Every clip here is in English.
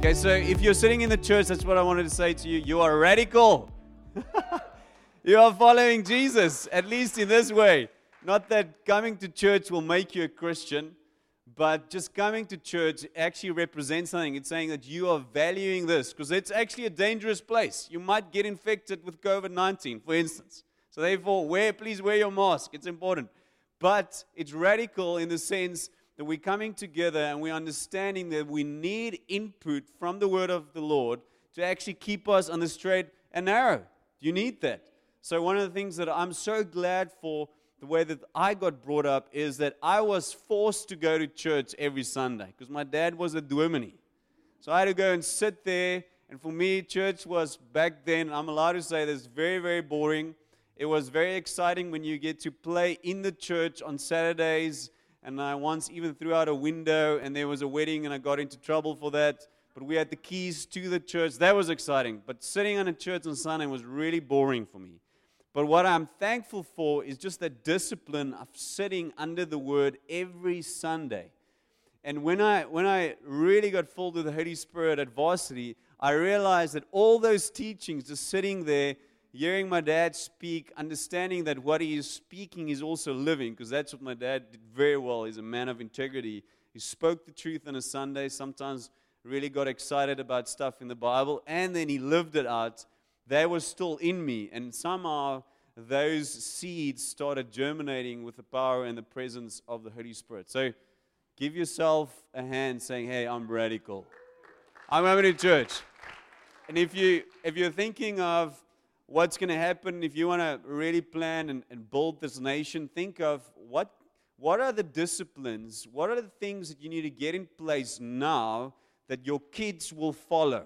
Okay, so if you're sitting in the church, that's what I wanted to say to you. You are radical. you are following Jesus, at least in this way. Not that coming to church will make you a Christian, but just coming to church actually represents something. It's saying that you are valuing this because it's actually a dangerous place. You might get infected with COVID 19, for instance. So, therefore, wear, please wear your mask. It's important. But it's radical in the sense that we're coming together and we're understanding that we need input from the word of the Lord to actually keep us on the straight and narrow. You need that. So, one of the things that I'm so glad for the way that I got brought up is that I was forced to go to church every Sunday because my dad was a dominee. So I had to go and sit there. And for me, church was back then, I'm allowed to say this, very, very boring. It was very exciting when you get to play in the church on Saturdays and I once even threw out a window, and there was a wedding, and I got into trouble for that. But we had the keys to the church. That was exciting. But sitting in a church on Sunday was really boring for me. But what I'm thankful for is just that discipline of sitting under the word every Sunday. And when I, when I really got filled with the Holy Spirit at varsity, I realized that all those teachings, just sitting there, hearing my dad speak, understanding that what he is speaking is also living, because that's what my dad did very well. He's a man of integrity. He spoke the truth on a Sunday, sometimes really got excited about stuff in the Bible, and then he lived it out. That was still in me, and somehow those seeds started germinating with the power and the presence of the Holy Spirit. So give yourself a hand saying, Hey, I'm radical. I'm coming to church. And if you if you're thinking of what's going to happen if you want to really plan and, and build this nation, think of what, what are the disciplines, what are the things that you need to get in place now that your kids will follow.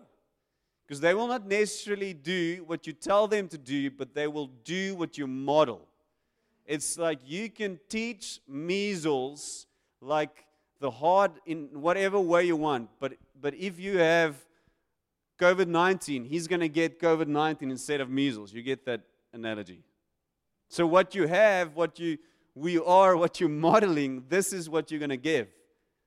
Because they will not necessarily do what you tell them to do, but they will do what you model. It's like you can teach measles like the hard in whatever way you want, but, but if you have COVID 19, he's going to get COVID 19 instead of measles. You get that analogy. So, what you have, what you, we are, what you're modeling, this is what you're going to give,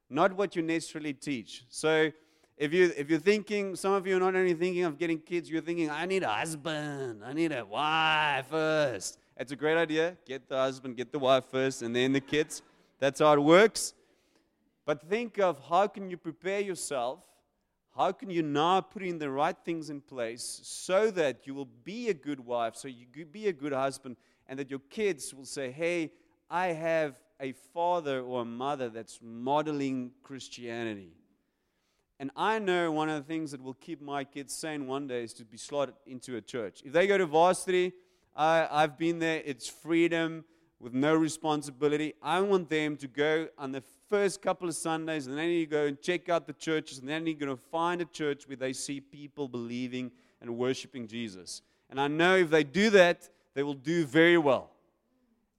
not what you necessarily teach. So, if, you, if you're thinking, some of you are not only thinking of getting kids, you're thinking, I need a husband, I need a wife first. It's a great idea. Get the husband, get the wife first, and then the kids. That's how it works. But think of how can you prepare yourself how can you now put in the right things in place so that you will be a good wife, so you could be a good husband, and that your kids will say, Hey, I have a father or a mother that's modeling Christianity. And I know one of the things that will keep my kids sane one day is to be slotted into a church. If they go to varsity, I, I've been there, it's freedom with no responsibility. I want them to go on the first couple of Sundays, and then you go and check out the churches, and then you're going to find a church where they see people believing and worshiping Jesus. And I know if they do that, they will do very well.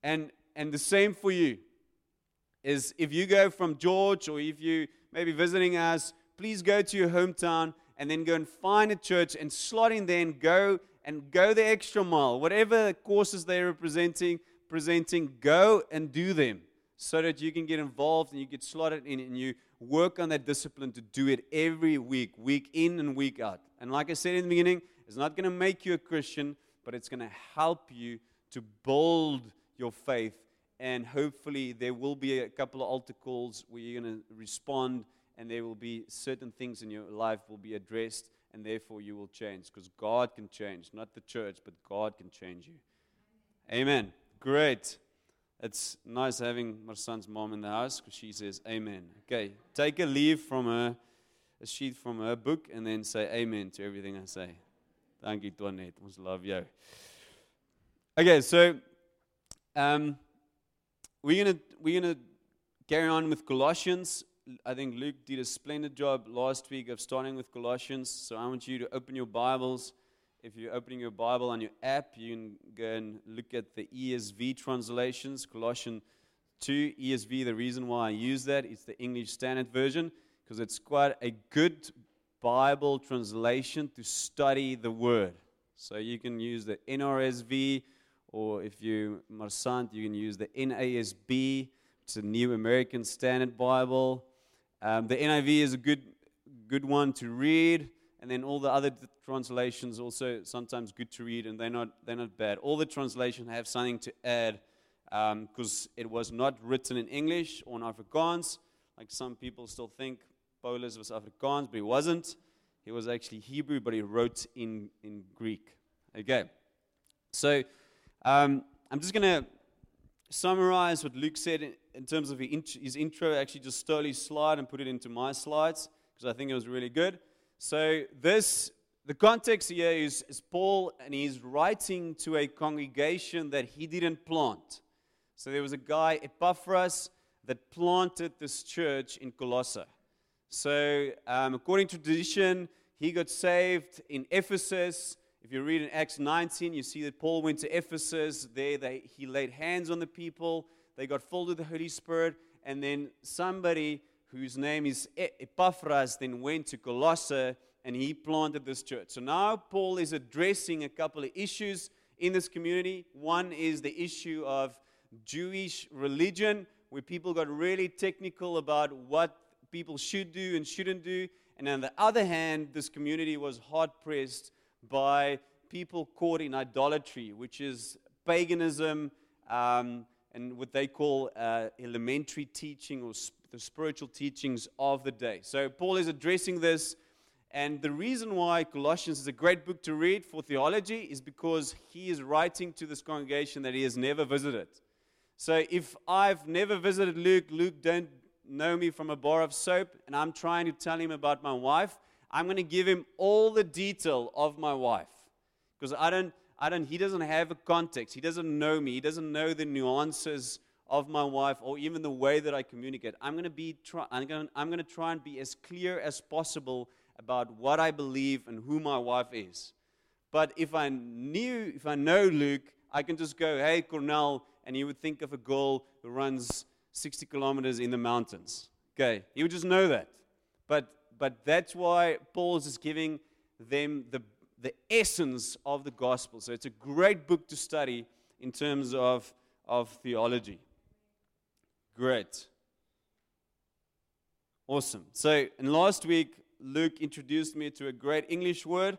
And and the same for you is if you go from George or if you maybe visiting us, please go to your hometown and then go and find a church and slot in there and go and go the extra mile. Whatever courses they're presenting, presenting, go and do them so that you can get involved and you get slotted in and you work on that discipline to do it every week, week in and week out. And like I said in the beginning, it's not going to make you a Christian, but it's going to help you to build your faith. And hopefully, there will be a couple of altar calls where you're going to respond, and there will be certain things in your life will be addressed, and therefore you will change because God can change, not the church, but God can change you. Amen. Great. It's nice having Marsan's mom in the house because she says amen. Okay, take a leaf from her, a sheet from her book, and then say amen to everything I say. Thank you, Toinette. Ons love you. Okay, so um, we're gonna we're gonna carry on with Colossians. I think Luke did a splendid job last week of starting with Colossians. So I want you to open your Bibles if you're opening your Bible on your app, you can go and look at the ESV translations, Colossians 2 ESV. The reason why I use that is the English Standard Version because it's quite a good Bible translation to study the Word. So you can use the NRSV, or if you're Marsant, you can use the NASB. It's a New American Standard Bible. Um, the NIV is a good good one to read, and then all the other translations also sometimes good to read, and they're not they're not bad. All the translations have something to add because um, it was not written in English or in Afrikaans, like some people still think Paulus was Afrikaans, but he wasn't. He was actually Hebrew, but he wrote in in Greek. Okay, so um, I'm just gonna summarize what Luke said in, in terms of his intro. Actually, just stole his slide and put it into my slides because I think it was really good. So this, the context here is, is Paul, and he's writing to a congregation that he didn't plant. So there was a guy, Epaphras, that planted this church in Colossae. So um, according to tradition, he got saved in Ephesus. If you read in Acts 19, you see that Paul went to Ephesus. There, they, he laid hands on the people. They got filled with the Holy Spirit. And then somebody whose name is Epaphras, then went to Colossae and he planted this church. So now Paul is addressing a couple of issues in this community. One is the issue of Jewish religion, where people got really technical about what people should do and shouldn't do. And on the other hand, this community was hard pressed by people caught in idolatry, which is paganism um, and what they call uh, elementary teaching or the spiritual teachings of the day. So, Paul is addressing this. And the reason why Colossians is a great book to read for theology is because he is writing to this congregation that he has never visited. So if I've never visited Luke, Luke don't know me from a bar of soap, and I'm trying to tell him about my wife, I'm going to give him all the detail of my wife. Because I don't, I don't, he doesn't have a context. He doesn't know me. He doesn't know the nuances of my wife or even the way that I communicate. I'm going to be try, I'm going I'm going to try and be as clear as possible about what I believe and who my wife is. But if I knew if I know Luke, I can just go, "Hey Cornell," and he would think of a girl who runs 60 kilometers in the mountains. Okay, he would just know that. But but that's why Paul is giving them the the essence of the gospel. So it's a great book to study in terms of, of theology. Great. Awesome. So, in last week, Luke introduced me to a great English word,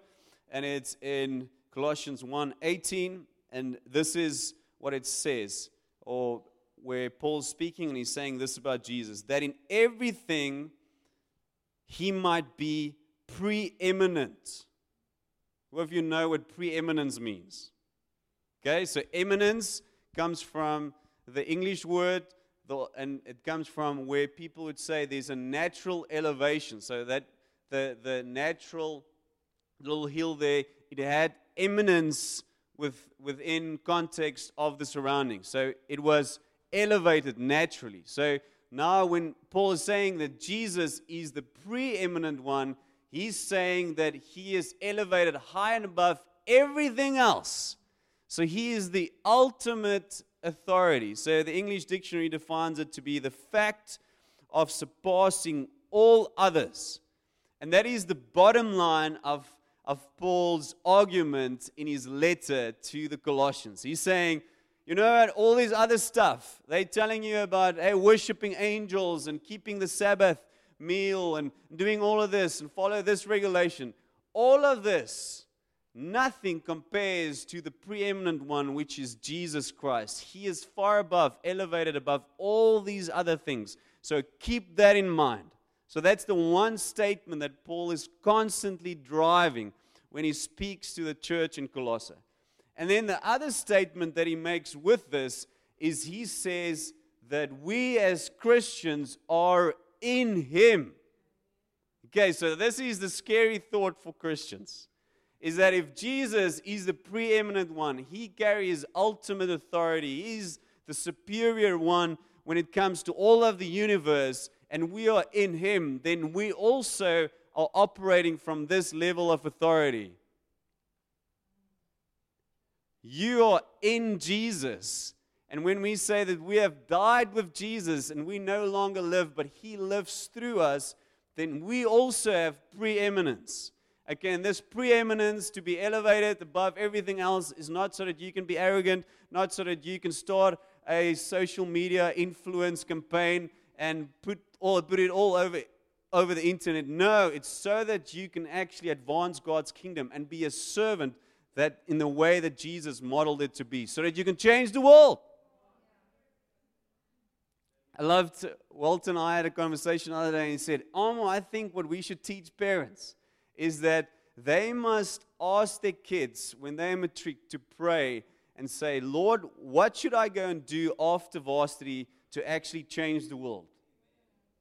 and it's in Colossians 1:18, and this is what it says, or where Paul's speaking and he's saying this about Jesus, that in everything he might be preeminent. Who of you know what preeminence means? Okay, so eminence comes from the English word and it comes from where people would say there's a natural elevation. So that the, the natural little hill there, it had eminence with, within context of the surroundings. So it was elevated naturally. So now when Paul is saying that Jesus is the preeminent one, he's saying that he is elevated high and above everything else. So he is the ultimate authority. So the English dictionary defines it to be the fact of surpassing all others. And that is the bottom line of, of Paul's argument in his letter to the Colossians. He's saying, you know what, all this other stuff, they're telling you about hey, worshiping angels and keeping the Sabbath meal and doing all of this and follow this regulation. All of this Nothing compares to the preeminent one, which is Jesus Christ. He is far above, elevated above all these other things. So keep that in mind. So that's the one statement that Paul is constantly driving when he speaks to the church in Colossae. And then the other statement that he makes with this is he says that we as Christians are in him. Okay, so this is the scary thought for Christians is that if Jesus is the preeminent one, he carries ultimate authority, he's the superior one when it comes to all of the universe, and we are in him, then we also are operating from this level of authority. You are in Jesus. And when we say that we have died with Jesus and we no longer live, but He lives through us, then we also have preeminence. Again, this preeminence to be elevated above everything else is not so that you can be arrogant, not so that you can start a social media influence campaign and put, all, put it all over over the internet. No, it's so that you can actually advance God's kingdom and be a servant that in the way that Jesus modeled it to be, so that you can change the world. I loved Walter and I had a conversation the other day, and he said, Almo, I think what we should teach parents is that they must ask their kids when they're matric to pray and say, Lord, what should I go and do after varsity to actually change the world?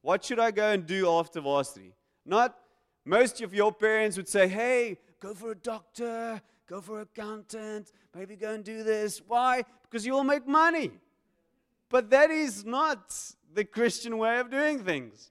What should I go and do after varsity? Not most of your parents would say, hey, go for a doctor, go for an accountant, maybe go and do this. Why? Because you will make money. But that is not the Christian way of doing things.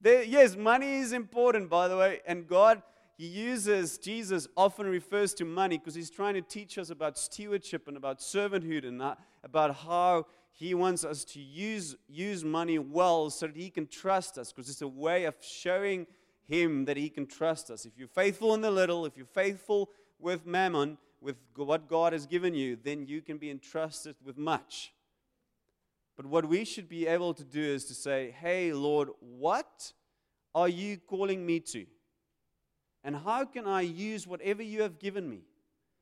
There, yes, money is important, by the way, and God, He uses, Jesus often refers to money because He's trying to teach us about stewardship and about servanthood and uh, about how He wants us to use, use money well so that He can trust us because it's a way of showing Him that He can trust us. If you're faithful in the little, if you're faithful with mammon, with what God has given you, then you can be entrusted with much. But what we should be able to do is to say, Hey, Lord, what are you calling me to? And how can I use whatever you have given me?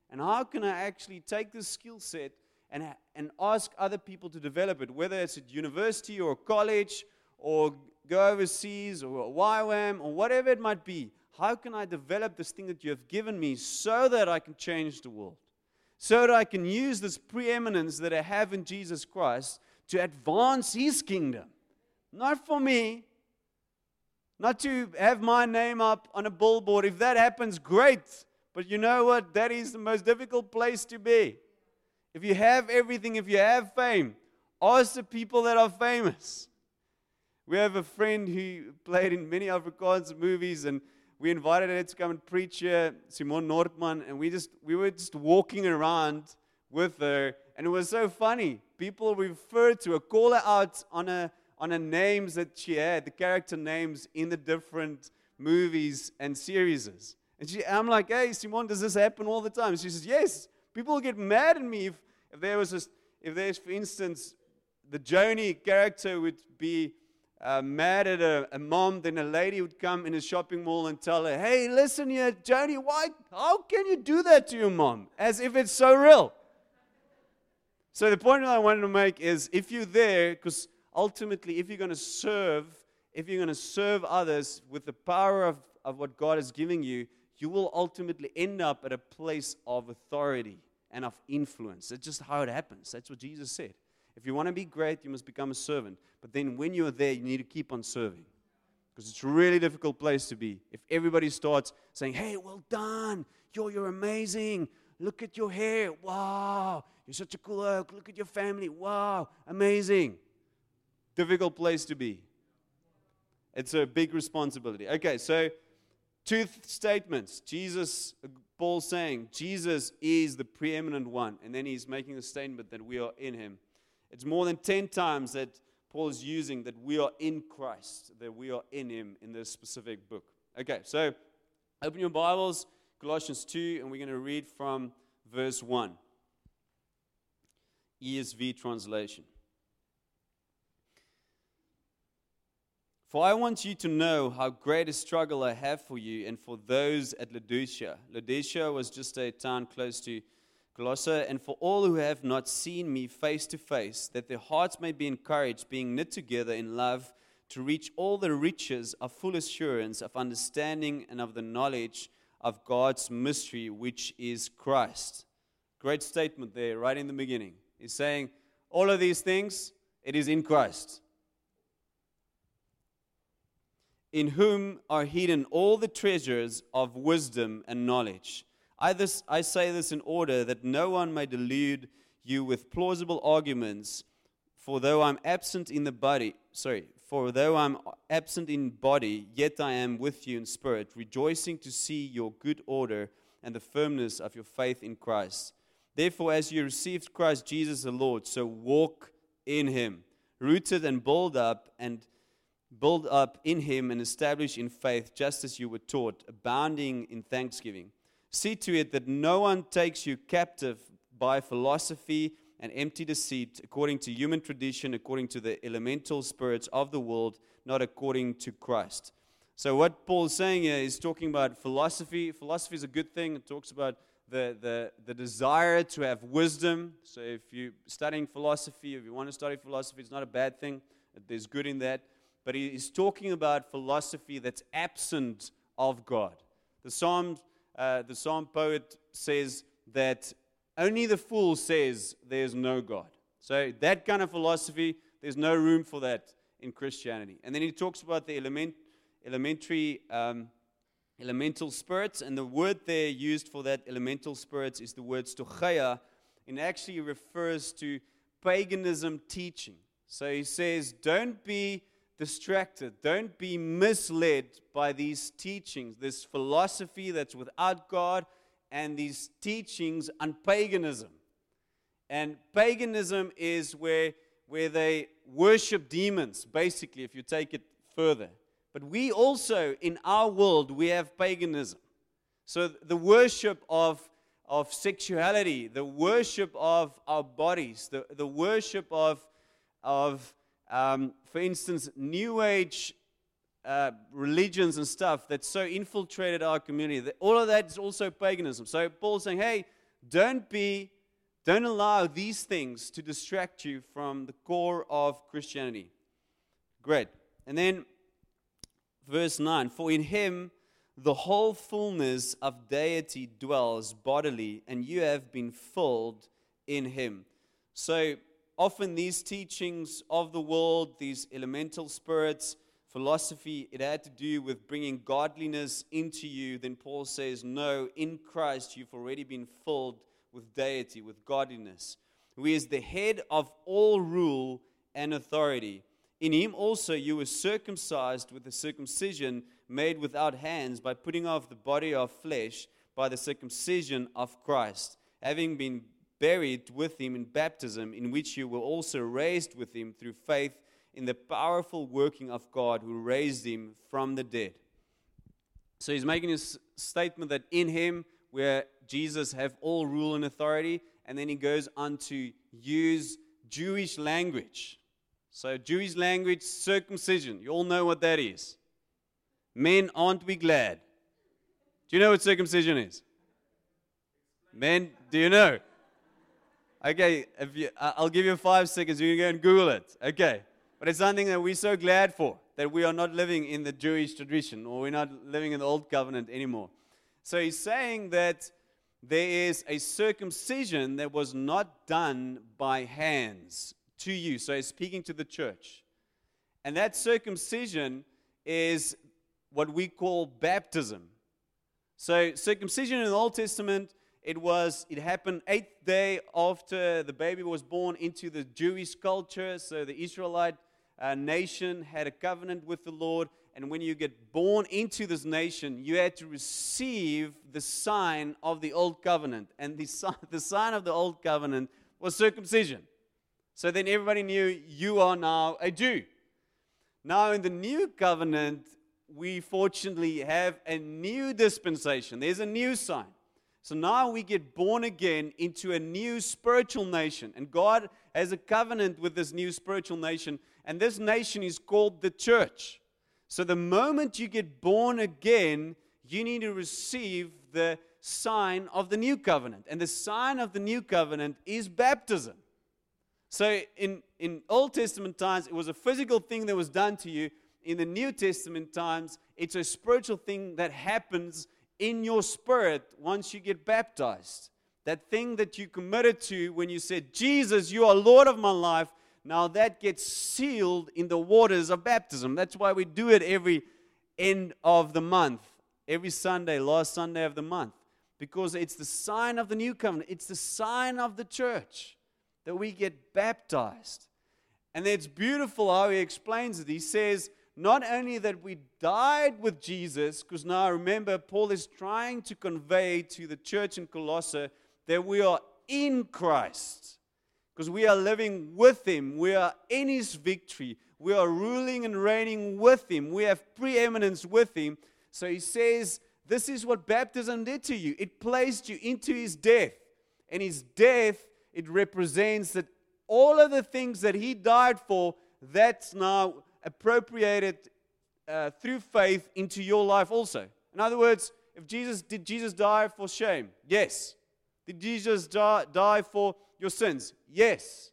And how can I actually take this skill set and, and ask other people to develop it, whether it's at university or college or go overseas or YWAM or whatever it might be? How can I develop this thing that you have given me so that I can change the world? So that I can use this preeminence that I have in Jesus Christ to advance his kingdom. Not for me, not to have my name up on a billboard. If that happens, great. But you know what? That is the most difficult place to be. If you have everything, if you have fame, ask the people that are famous. We have a friend who played in many Afrikaans movies, and we invited her to come and preach here, Simoné Nortmann, and we just we were just walking around with her, and it was so funny. People referred to her, call her out on a on the names that she had, the character names in the different movies and series. And she, I'm like, hey, Simone, does this happen all the time? She says, yes. People get mad at me if, if there was, a, if there's, for instance, the Joni character would be uh, mad at a, a, mom, then a lady would come in a shopping mall and tell her, hey, listen here, Joni, why, how can you do that to your mom? As if it's so real. So the point that I wanted to make is if you're there, because ultimately, if you're going to serve, if you're going to serve others with the power of, of what God is giving you, you will ultimately end up at a place of authority and of influence. That's just how it happens. That's what Jesus said. If you want to be great, you must become a servant. But then when you're there, you need to keep on serving. Because it's a really difficult place to be. If everybody starts saying, hey, well done, yo, you're amazing, look at your hair, wow, you're such a cool oke. Look at your family. Wow, amazing. Difficult place to be. It's a big responsibility. Okay, so two th- statements. Jesus, Paul saying, Jesus is the preeminent one. And then he's making the statement that we are in him. It's more than 10 times that Paul is using that we are in Christ, that we are in him in this specific book. Okay, so open your Bibles, Colossians 2, and we're going to read from verse 1. ESV translation. For I want you to know how great a struggle I have for you and for those at Laodicea. Laodicea was just a town close to Colossae, and for all who have not seen me face to face, that their hearts may be encouraged, being knit together in love, to reach all the riches of full assurance of understanding and of the knowledge of God's mystery, which is Christ. Great statement there, right in the beginning. He's saying, all of these things, it is in Christ. In whom are hidden all the treasures of wisdom and knowledge. I, this, I say this in order that no one may delude you with plausible arguments. For though I'm absent in the body, sorry, for though I'm absent in body, yet I am with you in spirit, rejoicing to see your good order and the firmness of your faith in Christ. Therefore, as you received Christ Jesus the Lord, so walk in him, rooted and built up and build up in him and established in faith, just as you were taught, abounding in thanksgiving. See to it that no one takes you captive by philosophy and empty deceit, according to human tradition, according to the elemental spirits of the world, not according to Christ. So, what Paul's saying here is talking about philosophy. Philosophy is a good thing. It talks about the, the, the desire to have wisdom. So, if you're studying philosophy, if you want to study philosophy, it's not a bad thing. There's good in that. But he's talking about philosophy that's absent of God. The Psalm, uh, the Psalm poet says that only the fool says there's no God. So, that kind of philosophy, there's no room for that in Christianity. And then he talks about the element elementary um, elemental spirits, and the word there used for that elemental spirits is the word stoicheia, and actually refers to paganism teaching. So he says, don't be distracted, don't be misled by these teachings, this philosophy that's without God, and these teachings on paganism. And paganism is where, where they worship demons, basically, if you take it further. But we also, in our world, we have paganism. So the worship of, of sexuality, the worship of our bodies, the, the worship of, of um, for instance, New Age uh, religions and stuff that so infiltrated our community. All of that is also paganism. So Paul's saying, hey, don't be, don't allow these things to distract you from the core of Christianity. Great. And then verse 9 For in him the whole fullness of deity dwells bodily, and you have been filled in him. So often these teachings of the world, these elemental spirits, philosophy, it had to do with bringing godliness into you. Then Paul says, No, in Christ you've already been filled with deity, with godliness, who is the head of all rule and authority. In him also you were circumcised with a circumcision made without hands by putting off the body of flesh by the circumcision of Christ, having been buried with him in baptism, in which you were also raised with him through faith in the powerful working of God who raised him from the dead. So he's making his statement that in him, where Jesus have all rule and authority, and then he goes on to use Jewish language so, Jewish language, circumcision. You all know what that is. Men, aren't we glad? Do you know what circumcision is? Men, do you know? Okay, if you, I'll give you five seconds. You can go and Google it. Okay. But it's something that we're so glad for, that we are not living in the Jewish tradition or we're not living in the old covenant anymore. So he's saying that there is a circumcision that was not done by hands to you. So he's speaking to the church. And that circumcision is what we call baptism. So circumcision in the Old Testament, it was it happened eighth day after the baby was born into the Jewish culture. So the Israelite uh, nation had a covenant with the Lord, and when you get born into this nation, you had to receive the sign of the old covenant, and the, the sign of the old covenant was circumcision. So then everybody knew you are now a Jew. Now, in the new covenant, we fortunately have a new dispensation. There's a new sign. So now we get born again into a new spiritual nation. And God has a covenant with this new spiritual nation. And this nation is called the church. So the moment you get born again, you need to receive the sign of the new covenant. And the sign of the new covenant is baptism. So in, in Old Testament times, it was a physical thing that was done to you. In the New Testament times, it's a spiritual thing that happens in your spirit once you get baptized. That thing that you committed to when you said, Jesus, you are Lord of my life, now that gets sealed in the waters of baptism. That's why we do it every end of the month, every Sunday, last Sunday of the month, because it's the sign of the new covenant, it's the sign of the church that we get baptized. And it's beautiful how he explains it. He says, not only that we died with Jesus, because now remember, Paul is trying to convey to the church in Colossae that we are in Christ, because we are living with Him, we are in His victory, we are ruling and reigning with Him, we have preeminence with Him. So he says, This is what baptism did to you. It placed you into His death, and His death it represents that all of the things that he died for, that's now appropriated uh, through faith into your life also. In other words, if Jesus did Jesus die for shame? Yes. Did Jesus die, die for your sins? Yes.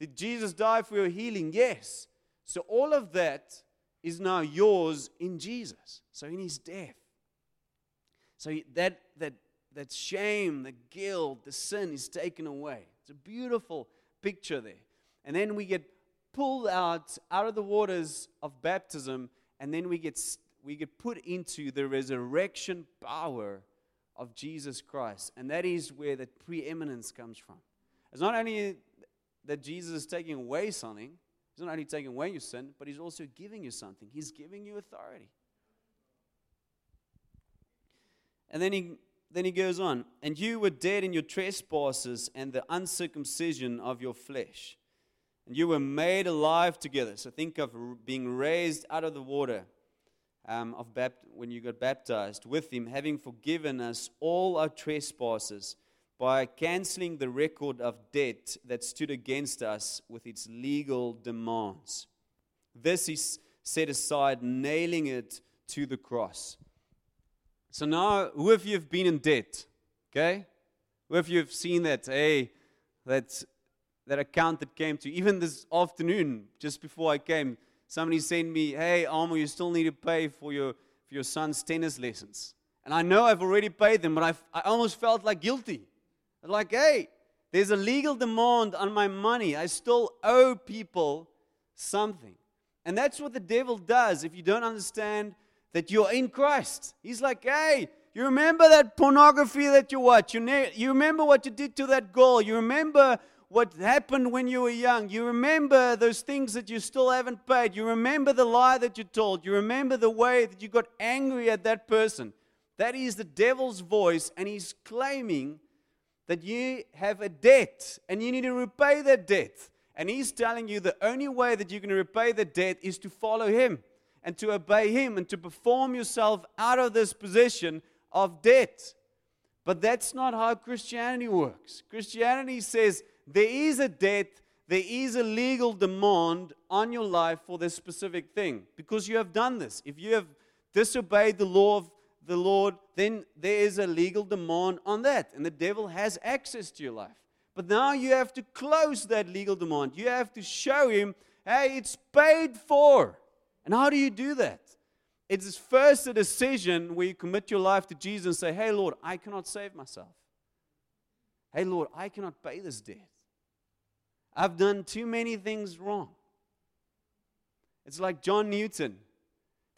Did Jesus die for your healing? Yes. So all of that is now yours in Jesus. So in his death. So that that that shame, the guilt, the sin is taken away. It's a beautiful picture there. And then we get pulled out out of the waters of baptism and then we get we get put into the resurrection power of Jesus Christ. And that is where the preeminence comes from. It's not only that Jesus is taking away something, He's not only taking away your sin, but He's also giving you something. He's giving you authority. And then he, then he goes on, and you were dead in your trespasses and the uncircumcision of your flesh. And you were made alive together. So think of being raised out of the water um, of bapt- when you got baptized with him, having forgiven us all our trespasses by canceling the record of debt that stood against us with its legal demands. This is set aside, nailing it to the cross. So now, who of you have been in debt? Okay? Who of you have seen that, hey, that, that account that came to? Even this afternoon, just before I came, somebody sent me, hey, Almo, you still need to pay for your, for your son's tennis lessons. And I know I've already paid them, but I've, I almost felt like guilty. Like, hey, there's a legal demand on my money. I still owe people something. And that's what the devil does if you don't understand that you're in Christ. He's like, hey, you remember that pornography that you watch? You, ne- you remember what you did to that girl? You remember what happened when you were young. You remember those things that you still haven't paid. You remember the lie that you told. You remember the way that you got angry at that person. That is the devil's voice, and he's claiming that you have a debt and you need to repay that debt. And he's telling you the only way that you can repay the debt is to follow him and to obey him and to perform yourself out of this position of debt. But that's not how Christianity works. Christianity says there is a debt, there is a legal demand on your life for this specific thing because you have done this. If you have disobeyed the law of the Lord, then there is a legal demand on that, and the devil has access to your life. But now you have to close that legal demand. You have to show him, hey, it's paid for. And how do you do that? It's first a decision where you commit your life to Jesus and say, hey, Lord, I cannot save myself. Hey, Lord, I cannot pay this debt. I've done too many things wrong. It's like John Newton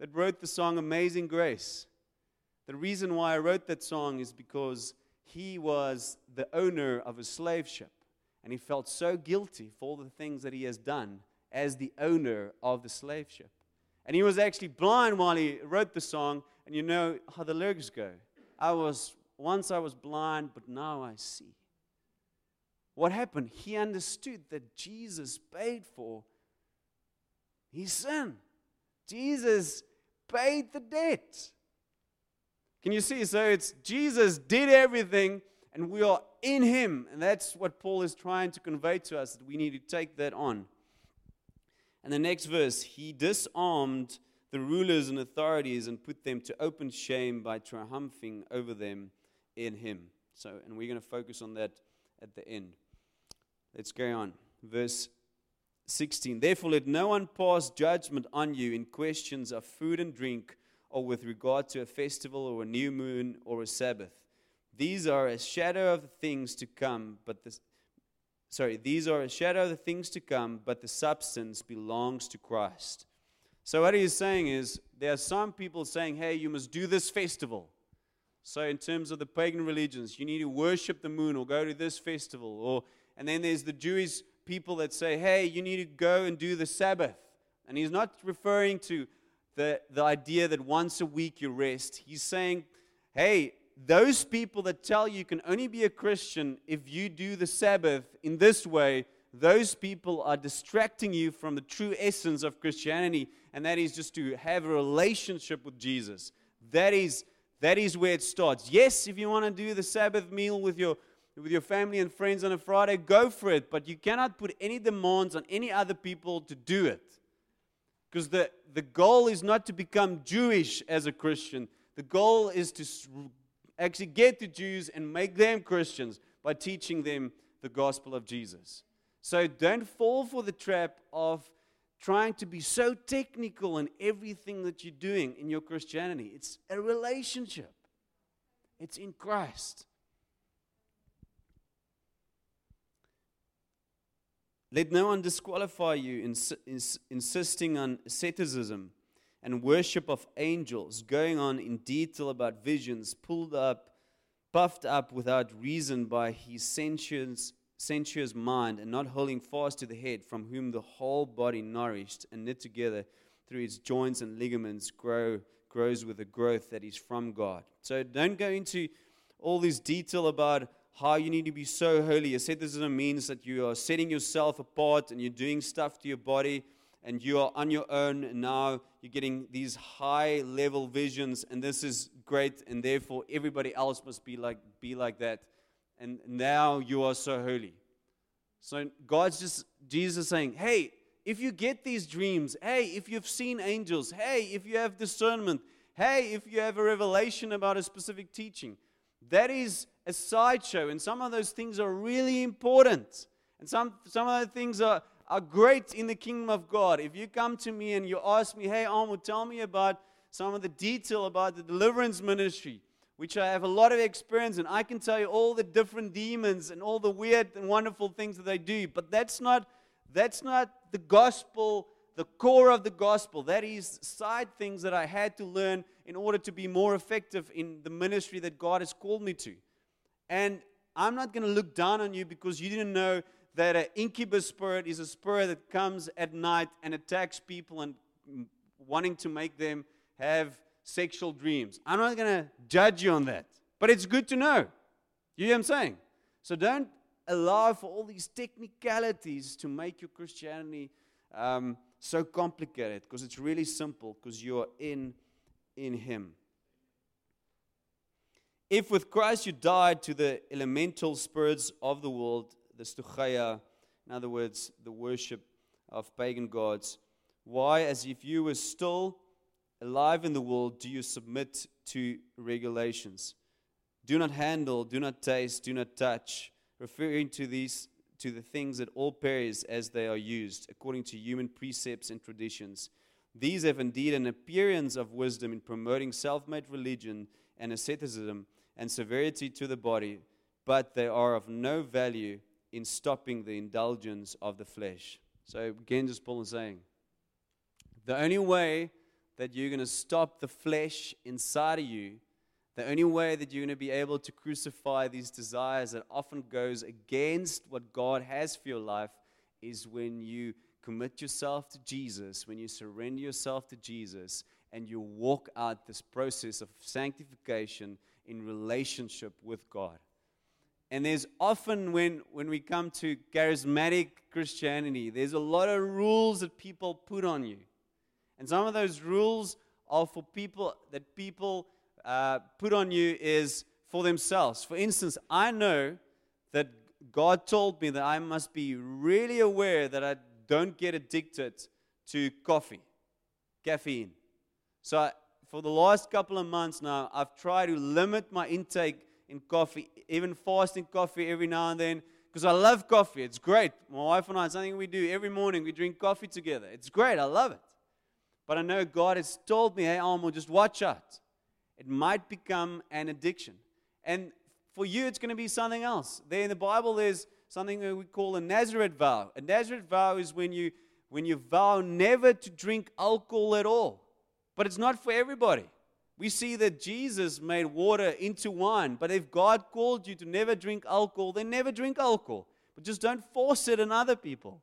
that wrote the song Amazing Grace. The reason why I wrote that song is because he was the owner of a slave ship. And he felt so guilty for all the things that he has done as the owner of the slave ship. And he was actually blind while he wrote the song. And you know how the lyrics go. I was once I was blind, but now I see. What happened? He understood that Jesus paid for his sin. Jesus paid the debt. Can you see? So it's Jesus did everything and we are in him. And that's what Paul is trying to convey to us that we need to take that on. And the next verse, he disarmed the rulers and authorities and put them to open shame by triumphing over them in him. So, and we're going to focus on that at the end. Let's go on. Verse 16. Therefore, let no one pass judgment on you in questions of food and drink or with regard to a festival or a new moon or a Sabbath. These are a shadow of the things to come, but the sorry, these are a shadow of the things to come, but the substance belongs to Christ. So what he's saying is there are some people saying, "Hey, you must do this festival." So in terms of the pagan religions, you need to worship the moon or go to this festival or and then there's the Jewish people that say, "Hey, you need to go and do the Sabbath." And he's not referring to the, the idea that once a week you rest. He's saying, hey, those people that tell you can only be a Christian if you do the Sabbath in this way, those people are distracting you from the true essence of Christianity, and that is just to have a relationship with Jesus. That is, that is where it starts. Yes, if you want to do the Sabbath meal with your with your family and friends on a Friday, go for it. But you cannot put any demands on any other people to do it. Because the, the goal is not to become Jewish as a Christian, the goal is to actually get the Jews and make them Christians by teaching them the gospel of Jesus. So don't fall for the trap of trying to be so technical in everything that you're doing in your Christianity. It's a relationship, it's in Christ. Let no one disqualify you in ins- insisting on asceticism and worship of angels, going on in detail about visions, pulled up, puffed up without reason by his sensuous, sensuous mind, and not holding fast to the head, from whom the whole body, nourished and knit together through its joints and ligaments, grow, grows with a growth that is from God. So don't go into all this detail about how you need to be so holy. Asceticism means that you are setting yourself apart and you're doing stuff to your body and you are on your own. And now you're getting these high level visions and this is great and therefore everybody else must be like be like that. And now you are so holy. So god's just jesus saying hey if you get these dreams hey if you've seen angels hey if you have discernment hey if you have a revelation about a specific teaching that is a sideshow. And some of those things are really important. And some, some of the things are, are great in the kingdom of God. If you come to me and you ask me, hey, Armwood, tell me about some of the detail about the deliverance ministry, which I have a lot of experience in. I can tell you all the different demons and all the weird and wonderful things that they do. But that's not, that's not the gospel, the core of the gospel. That is side things that I had to learn in order to be more effective in the ministry that God has called me to. And I'm not going to look down on you because you didn't know that an incubus spirit is a spirit that comes at night and attacks people and wanting to make them have sexual dreams. I'm not going to judge you on that. But it's good to know. You hear what I'm saying? So don't allow for all these technicalities to make your Christianity um, so complicated because it's really simple because you're in in him. If with Christ you died to the elemental spirits of the world, the stoicheia, in other words, the worship of pagan gods, why, as if you were still alive in the world, do you submit to regulations? Do not handle, do not taste, do not touch, referring to these to the things that all perish as they are used, according to human precepts and traditions these have indeed an appearance of wisdom in promoting self made religion and asceticism and severity to the body, but they are of no value in stopping the indulgence of the flesh. So, again, just Paul is saying the only way that you're going to stop the flesh inside of you, the only way that you're going to be able to crucify these desires that often goes against what God has for your life is when you commit yourself to Jesus, when you surrender yourself to Jesus, and you walk out this process of sanctification in relationship with God. And there's often when, when we come to charismatic Christianity, there's a lot of rules that people put on you. And some of those rules are for people that people uh, put on you is for themselves. For instance, I know that God told me that I must be really aware that I don't get addicted to coffee, caffeine. So, I, for the last couple of months now, I've tried to limit my intake in coffee, even fasting coffee every now and then, because I love coffee. It's great. My wife and I, something we do every morning, we drink coffee together. It's great. I love it. But I know God has told me, hey, Almo, just watch out. It might become an addiction. And for you, it's going to be something else. There in the Bible, there's something that we call a Nazareth vow. A Nazareth vow is when you when you vow never to drink alcohol at all. But it's not for everybody. We see that Jesus made water into wine, but if God called you to never drink alcohol, then never drink alcohol. But just don't force it on other people.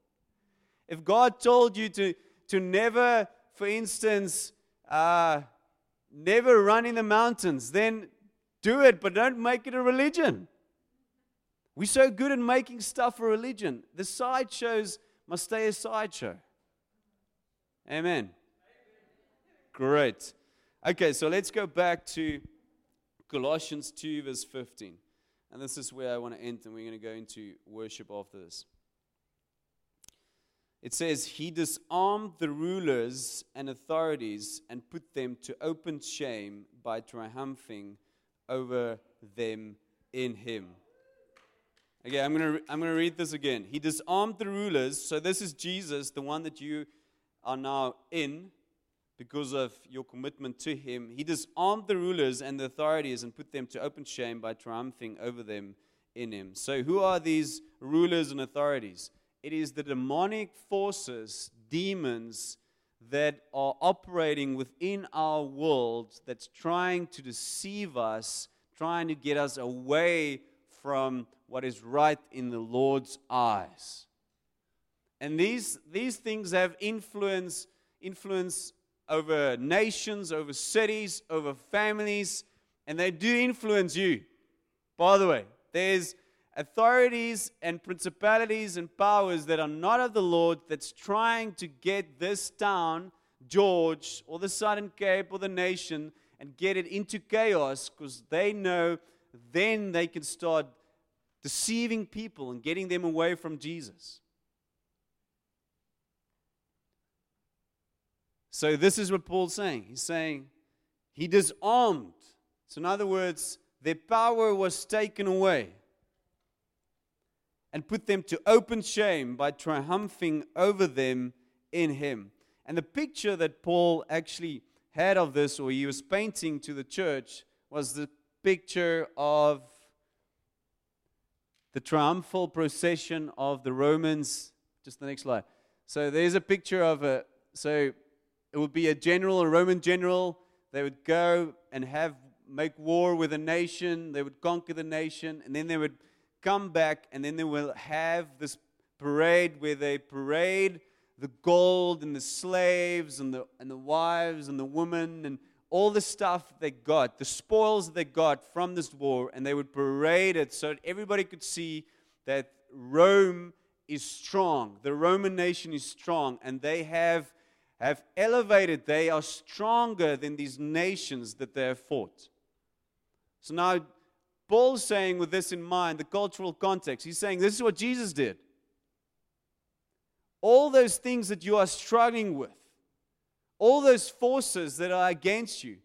If God told you to, to never, for instance, uh, never run in the mountains, then do it, but don't make it a religion. We're so good at making stuff a religion. The sideshows must stay a sideshow. Amen. Great. Okay, so let's go back to Colossians 2, verse 15. And this is where I want to end, and we're going to go into worship after this. It says, He disarmed the rulers and authorities and put them to open shame by triumphing over them in Him. Okay, I'm going to I'm going to read this again. He disarmed the rulers. So this is Jesus, the one that you are now in because of your commitment to him. He disarmed the rulers and the authorities and put them to open shame by triumphing over them in him. So who are these rulers and authorities? It is the demonic forces, demons that are operating within our world that's trying to deceive us, trying to get us away from what is right in the Lord's eyes. And these, these things have influence, influence over nations, over cities, over families, and they do influence you. By the way, there's authorities and principalities and powers that are not of the Lord that's trying to get this town, George, or the Southern Cape, or the nation, and get it into chaos because they know then they can start deceiving people and getting them away from Jesus. So, this is what Paul's saying. He's saying he disarmed. So, in other words, their power was taken away and put them to open shame by triumphing over them in him. And the picture that Paul actually had of this, or he was painting to the church, was the picture of the triumphal procession of the Romans. Just the next slide. So there's a picture of a, so it would be a general, a Roman general. They would go and have, make war with a nation. They would conquer the nation. And then they would come back and then they will have this parade where they parade the gold and the slaves and the, and the wives and the women and all the stuff they got, the spoils they got from this war, and they would parade it so that everybody could see that Rome is strong. The Roman nation is strong, and they have, have elevated, they are stronger than these nations that they have fought. So now, Paul's saying, with this in mind, the cultural context, he's saying this is what Jesus did. All those things that you are struggling with, all those forces that are against you,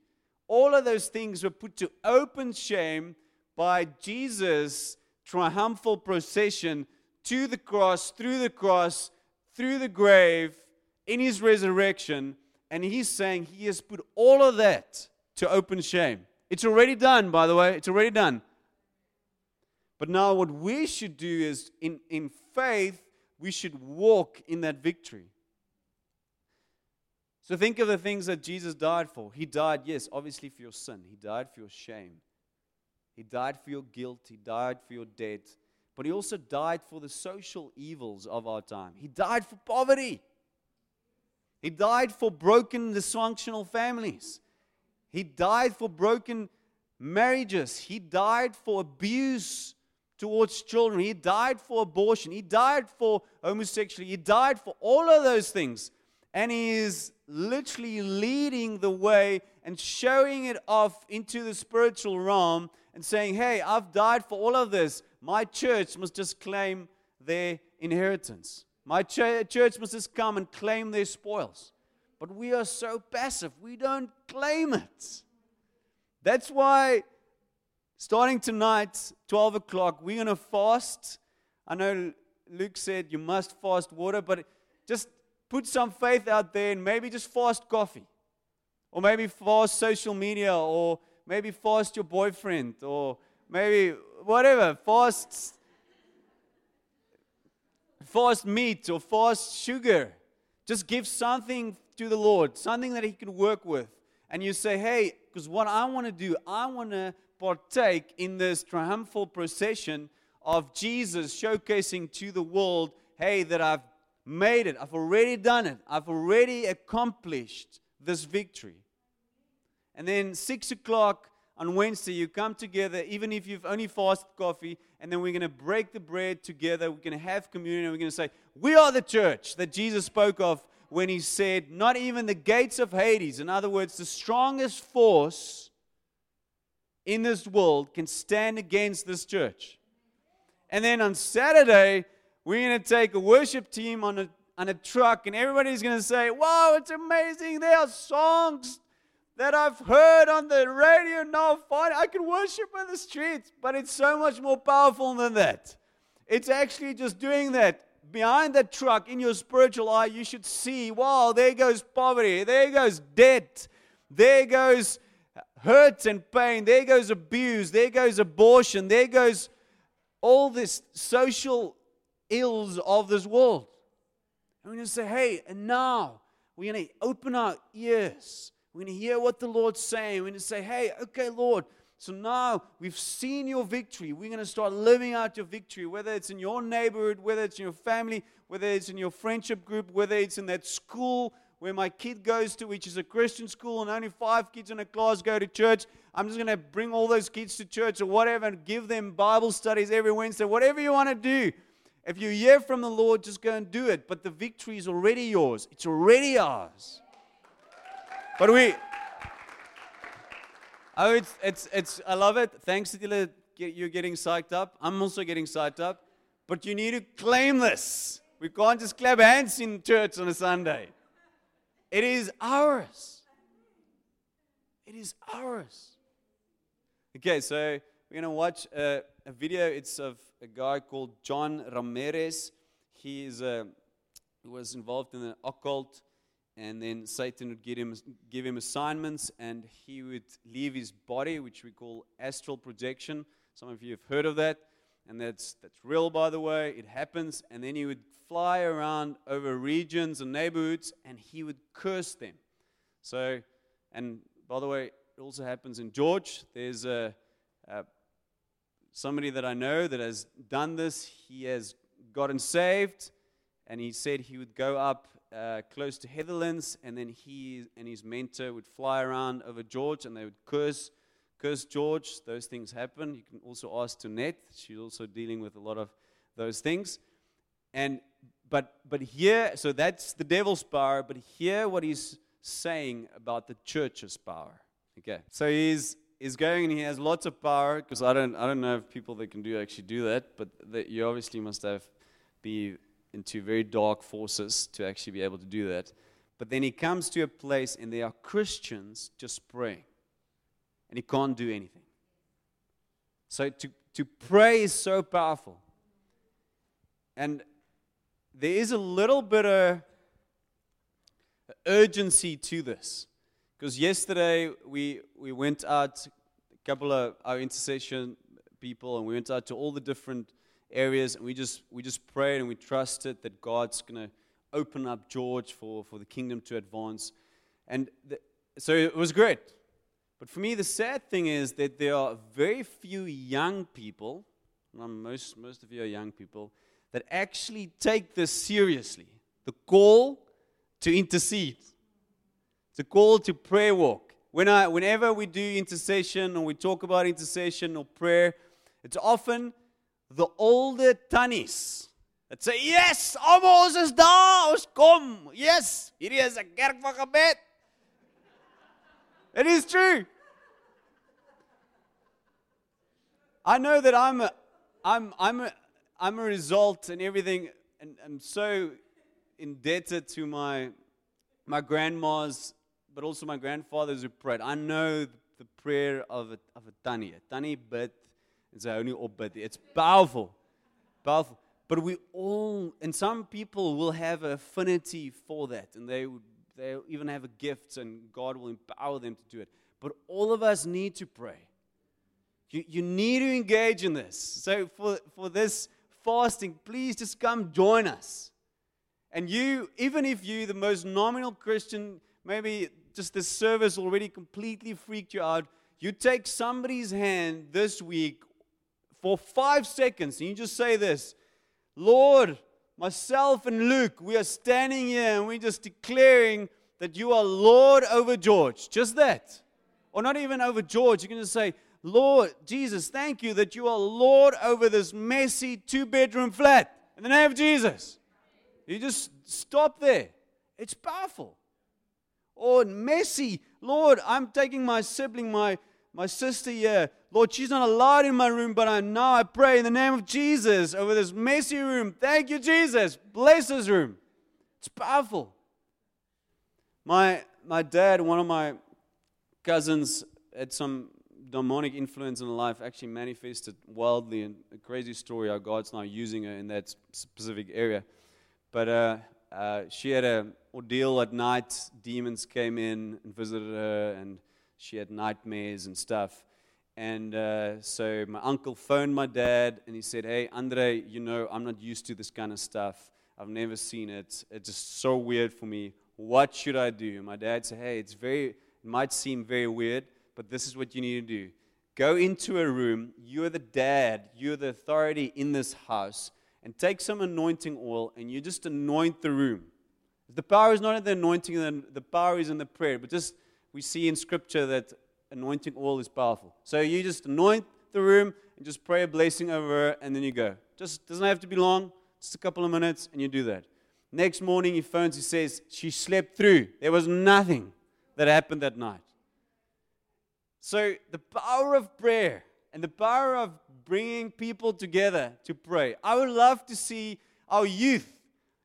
all of those things were put to open shame by Jesus' triumphal procession to the cross, through the cross, through the grave, in his resurrection. And he's saying he has put all of that to open shame. It's already done, by the way. It's already done. But now, what we should do is, in, in faith, we should walk in that victory. So think of the things that Jesus died for. He died, yes, obviously for your sin. He died for your shame. He died for your guilt. He died for your debt. But he also died for the social evils of our time. He died for poverty. He died for broken, dysfunctional families. He died for broken marriages. He died for abuse towards children. He died for abortion. He died for homosexuality. He died for all of those things and he is literally leading the way and showing it off into the spiritual realm and saying, Hey, I've died for all of this. My church must just claim their inheritance. My ch- church must just come and claim their spoils. But we are so passive, we don't claim it. That's why, starting tonight, 12 o'clock, we're going to fast. I know Luke said you must fast water, but just put some faith out there and maybe just fast coffee. Or maybe fast social media, or maybe fast your boyfriend, or maybe whatever, fast fast meat or fast sugar. Just give something to the Lord, something that He can work with. And you say, hey, because what I want to do, I want to partake in this triumphal procession of Jesus showcasing to the world, hey, that I've made it. I've already done it. I've already accomplished this victory. And then six o'clock on Wednesday, you come together, even if you've only fasted coffee, and then we're going to break the bread together. We're going to have communion, and we're going to say, We are the church that Jesus spoke of when he said, Not even the gates of Hades, in other words, the strongest force in this world can stand against this church. And then on Saturday, we're going to take a worship team on a, on a truck, and everybody's going to say, Wow, it's amazing. There are songs that I've heard on the radio. Now, fine, I can worship in the streets, but it's so much more powerful than that. It's actually just doing that. Behind that truck, in your spiritual eye, you should see, wow, there goes poverty, there goes debt, there goes hurt and pain, there goes abuse, there goes abortion, there goes all this social ills of this world. And we're going to say, hey, and now we're going to open our ears. We're going to hear what the Lord's saying. We're going to say, hey, okay, Lord. So now we've seen your victory. We're going to start living out your victory, whether it's in your neighborhood, whether it's in your family, whether it's in your friendship group, whether it's in that school where my kid goes to, which is a Christian school, and only five kids in a class go to church. I'm just going to bring all those kids to church or whatever and give them Bible studies every Wednesday, whatever you want to do. If you hear from the Lord, just go and do it. But the victory is already yours, it's already ours. But we. Oh, it's, it's, it's, I love it. Thanks, Tila, you're getting psyched up. I'm also getting psyched up. But you need to claim this. We can't just clap hands in church on a Sunday. It is ours. It is ours. Okay, so we're going to watch a, a, video. It's of a guy called John Ramirez. He is a, he was involved in the occult, and then Satan would give him, give him assignments, and he would leave his body, which we call astral projection. Some of you have heard of that, and that's, that's real, by the way. It happens, and then he would fly around over regions and neighborhoods and he would curse them. So, and by the way, it also happens in George. There's a, a somebody that I know that has done this. He has gotten saved, and he said he would go up uh, close to Heatherlands, and then he and his mentor would fly around over George, and they would curse, curse George. Those things happen. You can also ask Tonette; she's also dealing with a lot of those things. And but but here, so that's the devil's power, but here, what he's saying about the church's power. Okay. So he's he's going and he has lots of power because I don't I don't know if people that can do actually do that, but that you obviously must have be into very dark forces to actually be able to do that. But then he comes to a place and there are Christians just praying. And he can't do anything. So to, to pray is so powerful. And there is a little bit of urgency to this. Because yesterday we, we went out, a couple of our intercession people, and we went out to all the different areas, and we just, we just prayed and we trusted that God's going to open up George for, for the kingdom to advance. And the, so it was great. But for me, the sad thing is that there are very few young people, most, most of you are young people, that actually take this seriously the call to intercede, the call to prayer walk. When I, whenever we do intercession or we talk about intercession or prayer, it's often the older tannies that say, Yes, almost is daar, ons kom. Yes, hierdie is 'n kerk gebed. It is true. I know that I'm a, I'm, I'm a, I'm a result and everything, and I'm so indebted to my my grandmas, but also my grandfathers who prayed. I know the prayer of a, of a tannie. A tannie bid, it's only opbid. It's powerful, powerful. But we all, and some people will have affinity for that, and they they even have a gift, and God will empower them to do it. But all of us need to pray. You, you need to engage in this. So for, for this fasting, please just come join us. And you, even if you, the most nominal Christian, maybe just this service already completely freaked you out, you take somebody's hand this week for five seconds and you just say this Lord, myself and Luke, we are standing here and we're just declaring that you are Lord over George. Just that. Or not even over George. You can just say, Lord Jesus, thank you that you are Lord over this messy two bedroom flat. In the name of Jesus. You just stop there. It's powerful. Or messy. Lord, I'm taking my sibling, my, my sister here. Lord, she's not allowed in my room, but I now I pray in the name of Jesus over this messy room. Thank you, Jesus. Bless this room. It's powerful. My, my dad, one of my cousins, had some demonic influence in her life, actually manifested wildly, and a crazy story how God's now using her in that specific area. But uh, uh, she had an ordeal at night. Demons came in and visited her, and she had nightmares and stuff. And uh, so my uncle phoned my dad, and he said, Hey, Andre, you know, I'm not used to this kind of stuff. I've never seen it. It's just so weird for me. What should I do? My dad said, Hey, it's very, it might seem very weird, but this is what you need to do. Go into a room. You're the dad, you're the authority in this house, and take some anointing oil and you just anoint the room. The power is not in the anointing, the, the power is in the prayer. But just we see in scripture that anointing oil is powerful. So you just anoint the room and just pray a blessing over her, and then you go. Just doesn't have to be long, just a couple of minutes, and you do that. Next morning, he phones, he says, She slept through. There was nothing that happened that night. So, the power of prayer and the power of bringing people together to pray. I would love to see our youth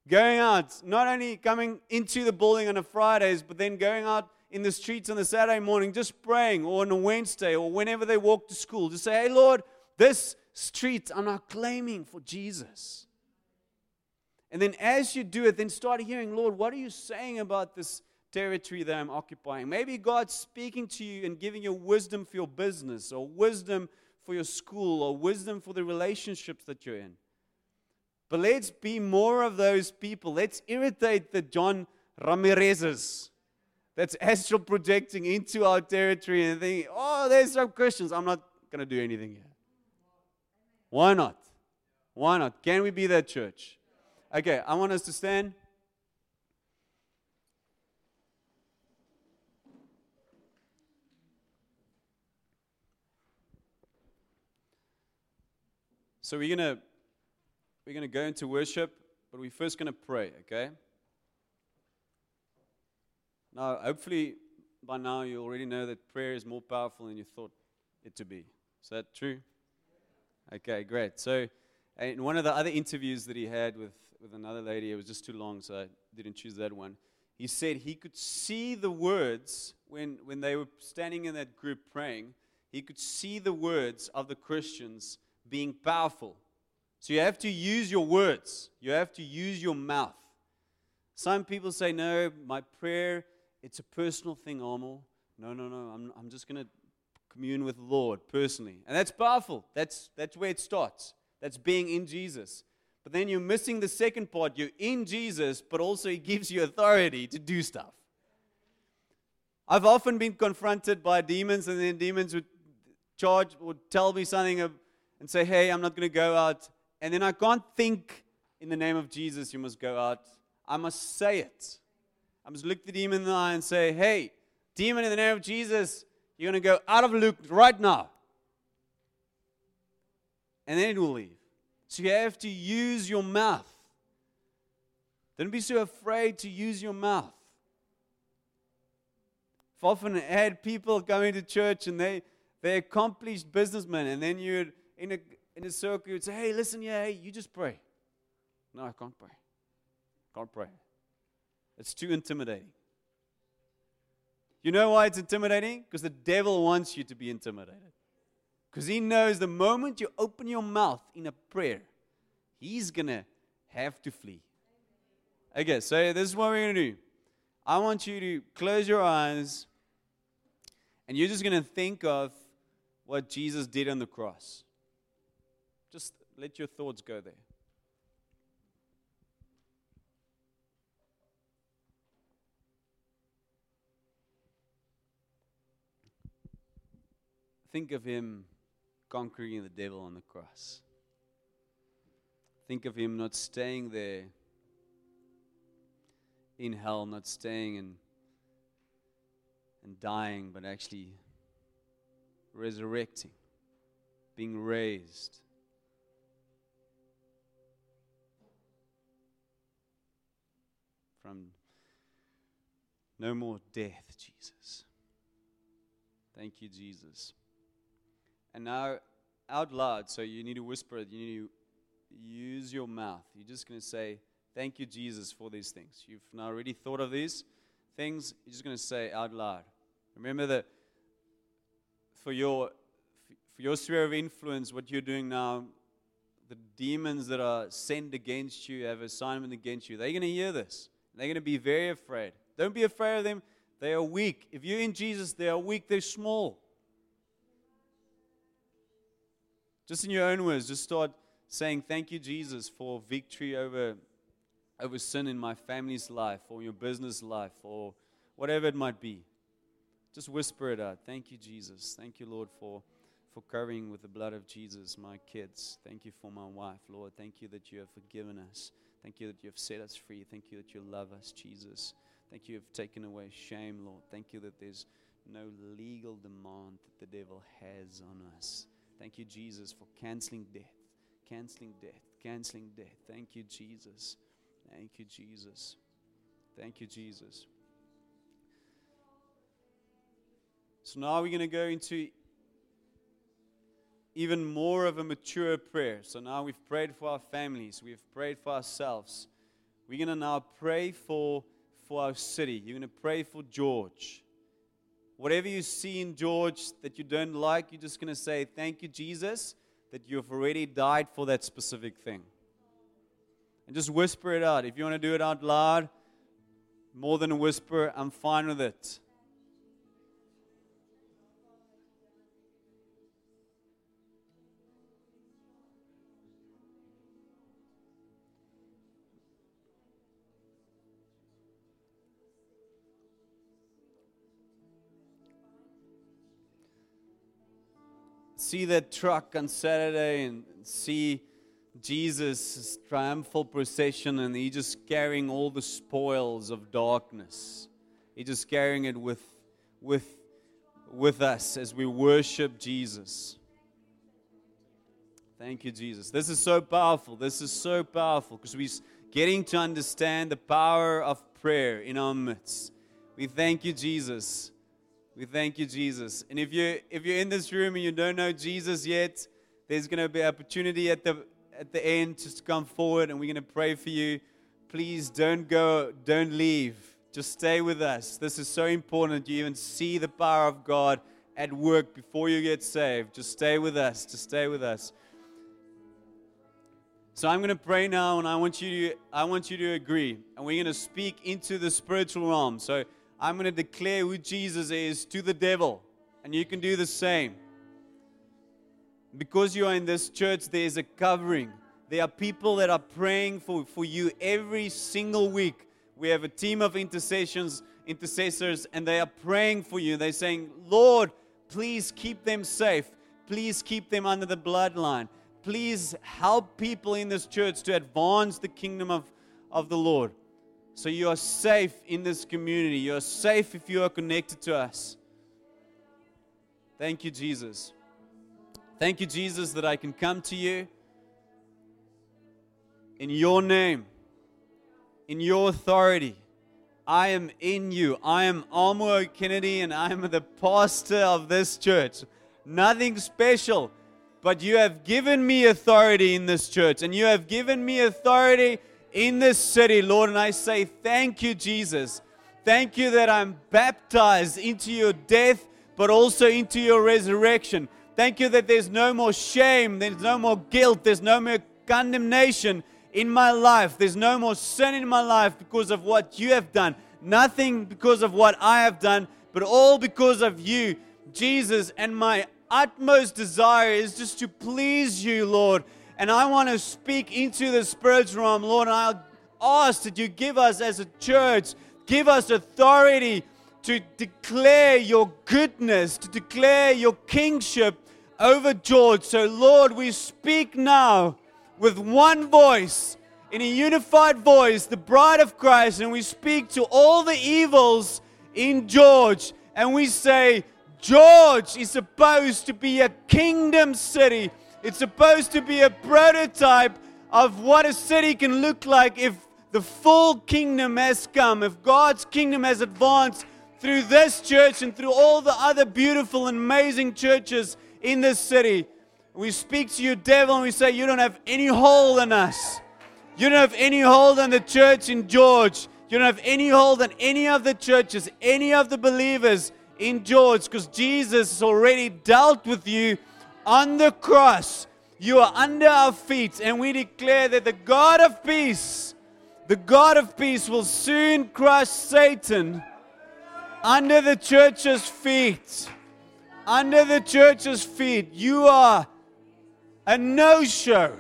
going out, not only coming into the building on a Fridays, but then going out in the streets on a Saturday morning, just praying, or on a Wednesday, or whenever they walk to school, just say, Hey, Lord, this street I'm not claiming for Jesus. And then as you do it, then start hearing, Lord, what are you saying about this territory that I'm occupying? Maybe God's speaking to you and giving you wisdom for your business, or wisdom for your school, or wisdom for the relationships that you're in. But let's be more of those people. Let's irritate the John Ramirez's that's astral projecting into our territory and thinking, oh, there's some Christians. I'm not going to do anything here. Why not? Why not? Can we be that church? Okay, I want us to stand. So we're gonna we're gonna go into worship, but we're first gonna pray, okay? Now, hopefully, by now you already know that prayer is more powerful than you thought it to be. Is that true? Okay, great. So, in one of the other interviews that he had with, with another lady, it was just too long, so I didn't choose that one. He said he could see the words when, when they were standing in that group praying, he could see the words of the Christians being powerful. So, you have to use your words, you have to use your mouth. Some people say, No, my prayer it's a personal thing, Almo. No, no, no. I'm, I'm just going to commune with the Lord personally. And that's powerful. That's, that's where it starts. That's being in Jesus. But then you're missing the second part. You're in Jesus, but also He gives you authority to do stuff. I've often been confronted by demons, and then demons would charge, would tell me something and say, Hey, I'm not going to go out. And then I can't think in the name of Jesus, you must go out. I must say it. I must look the demon in the eye and say, hey, demon, in the name of Jesus, you're going to go out of Luke right now. And then it will leave. So you have to use your mouth. Don't be so afraid to use your mouth. I've often had people coming to church and they, they're accomplished businessmen, and then you're in a, in a circle, you'd say, hey, listen, yeah, hey, you just pray. No, I can't pray. Can't pray. It's too intimidating. You know why it's intimidating? Because the devil wants you to be intimidated. Because he knows the moment you open your mouth in a prayer, he's going to have to flee. Okay, so this is what we're going to do. I want you to close your eyes and you're just going to think of what Jesus did on the cross. Just let your thoughts go there. Think of him conquering the devil on the cross. Think of him not staying there in hell, not staying and, and dying, but actually resurrecting, being raised. From no more death, Jesus. Thank you, Jesus. And now, out loud, so you need to whisper it, you need to use your mouth. You're just going to say, Thank you, Jesus, for these things. You've now already thought of these things. You're just going to say out loud. Remember that for your for your sphere of influence, what you're doing now, the demons that are sent against you, have assignment against you, they're going to hear this. They're going to be very afraid. Don't be afraid of them. They are weak. If you're in Jesus, they are weak, they're small. Just in your own words, just start saying, Thank you, Jesus, for victory over, over sin in my family's life, or your business life, or whatever it might be. Just whisper it out. Thank you, Jesus. Thank you, Lord, for, for covering with the blood of Jesus my kids. Thank you for my wife, Lord. Thank you that you have forgiven us. Thank you that you have set us free. Thank you that you love us, Jesus. Thank you have taken away shame, Lord. Thank you that there's no legal demand that the devil has on us. Thank you, Jesus, for canceling death, canceling death, canceling death. Thank you, Jesus. Thank you, Jesus. Thank you, Jesus. So now we're going to go into even more of a mature prayer. So now we've prayed for our families, we've prayed for ourselves. We're going to now pray for, for our city. You're going to pray for George. Whatever you see in George that you don't like, you're just going to say, Thank you, Jesus, that you've already died for that specific thing. And just whisper it out. If you want to do it out loud, more than a whisper, I'm fine with it. See that truck on Saturday and see Jesus' triumphal procession and he just carrying all the spoils of darkness. He just carrying it with, with, with us as we worship Jesus. Thank you, Jesus. This is so powerful. This is so powerful because we're getting to understand the power of prayer in our midst. We thank you, Jesus, we thank you, Jesus. And if you if you're in this room and you don't know Jesus yet, there's going to be opportunity at the at the end just to come forward, and we're going to pray for you. Please don't go, don't leave. Just stay with us. This is so important. You even see the power of God at work before you get saved. Just stay with us. Just stay with us. So I'm going to pray now, and I want you to I want you to agree, and we're going to speak into the spiritual realm. So I'm going to declare who Jesus is to the devil. And you can do the same. Because you are in this church, there's a covering. There are people that are praying for, for you every single week. We have a team of intercessions, intercessors, and they are praying for you. They're saying, Lord, please keep them safe. Please keep them under the bloodline. Please help people in this church to advance the kingdom of, of the Lord. So you are safe in this community. You are safe if you are connected to us. Thank you, Jesus. Thank you, Jesus, that I can come to you in your name, in your authority. I am in you. I am Almo Kennedy, and I am the pastor of this church. Nothing special, but you have given me authority in this church, and you have given me authority in this city, Lord. And I say, Thank you, Jesus. Thank you that I'm baptized into your death, but also into your resurrection. Thank you that there's no more shame, there's no more guilt, there's no more condemnation in my life, there's no more sin in my life because of what you have done. Nothing because of what I have done, but all because of you, Jesus. And my utmost desire is just to please you, Lord, and I want to speak into the spiritual realm, Lord. And I'll ask that you give us as a church, give us authority to declare your goodness, to declare your kingship over George. So, Lord, we speak now with one voice, in a unified voice, the bride of Christ, and we speak to all the evils in George, and we say, George is supposed to be a kingdom city it's supposed to be a prototype of what a city can look like if the full kingdom has come, if God's kingdom has advanced through this church and through all the other beautiful and amazing churches in this city. We speak to you, devil, and we say, You don't have any hold in us. You don't have any hold on the church in George. You don't have any hold on any of the churches, any of the believers in George, because Jesus has already dealt with you on the cross. You are under our feet, and we declare that the God of peace, the God of peace, will soon crush Satan under the church's feet. Under the church's feet. You are a no show.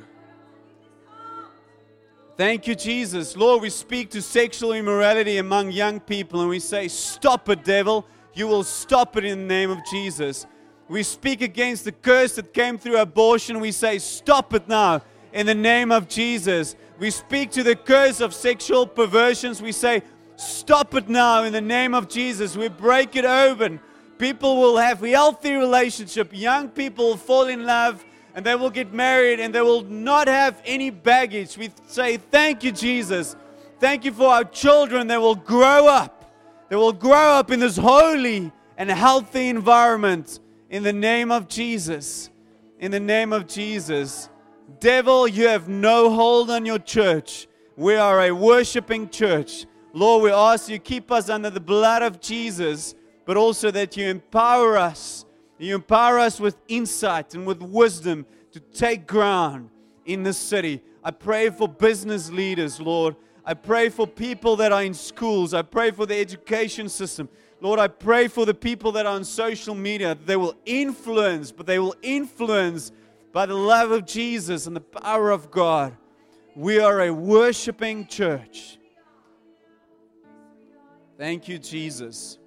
Thank you, Jesus. Lord, we speak to sexual immorality among young people and we say, Stop it, devil. You will stop it in the name of Jesus. We speak against the curse that came through abortion. We say, Stop it now in the name of Jesus. We speak to the curse of sexual perversions. We say, Stop it now in the name of Jesus. We break it open. People will have healthy relationship. Young people will fall in love and they will get married and they will not have any baggage. We say, Thank you, Jesus. Thank you for our children. They will grow up. They will grow up in this holy and healthy environment in the name of Jesus. In the name of Jesus. Devil, you have no hold on your church. We are a worshiping church. Lord, we ask you keep us under the blood of Jesus, but also that you empower us you empower us with insight and with wisdom to take ground in this city. I pray for business leaders, Lord. I pray for people that are in schools. I pray for the education system. Lord, I pray for the people that are on social media. They will influence, but they will influence by the love of Jesus and the power of God. We are a worshiping church. Thank you, Jesus.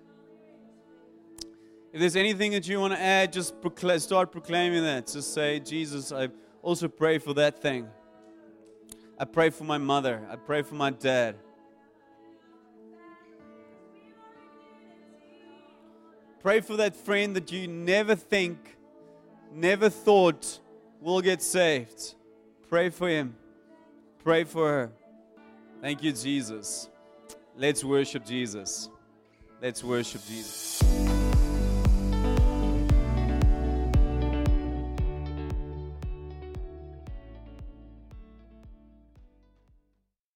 If there's anything that you want to add, just start proclaiming that. Just say, Jesus, I also pray for that thing. I pray for my mother. I pray for my dad. Pray for that friend that you never think, never thought will get saved. Pray for him. Pray for her. Thank you, Jesus. Let's worship Jesus. Let's worship Jesus.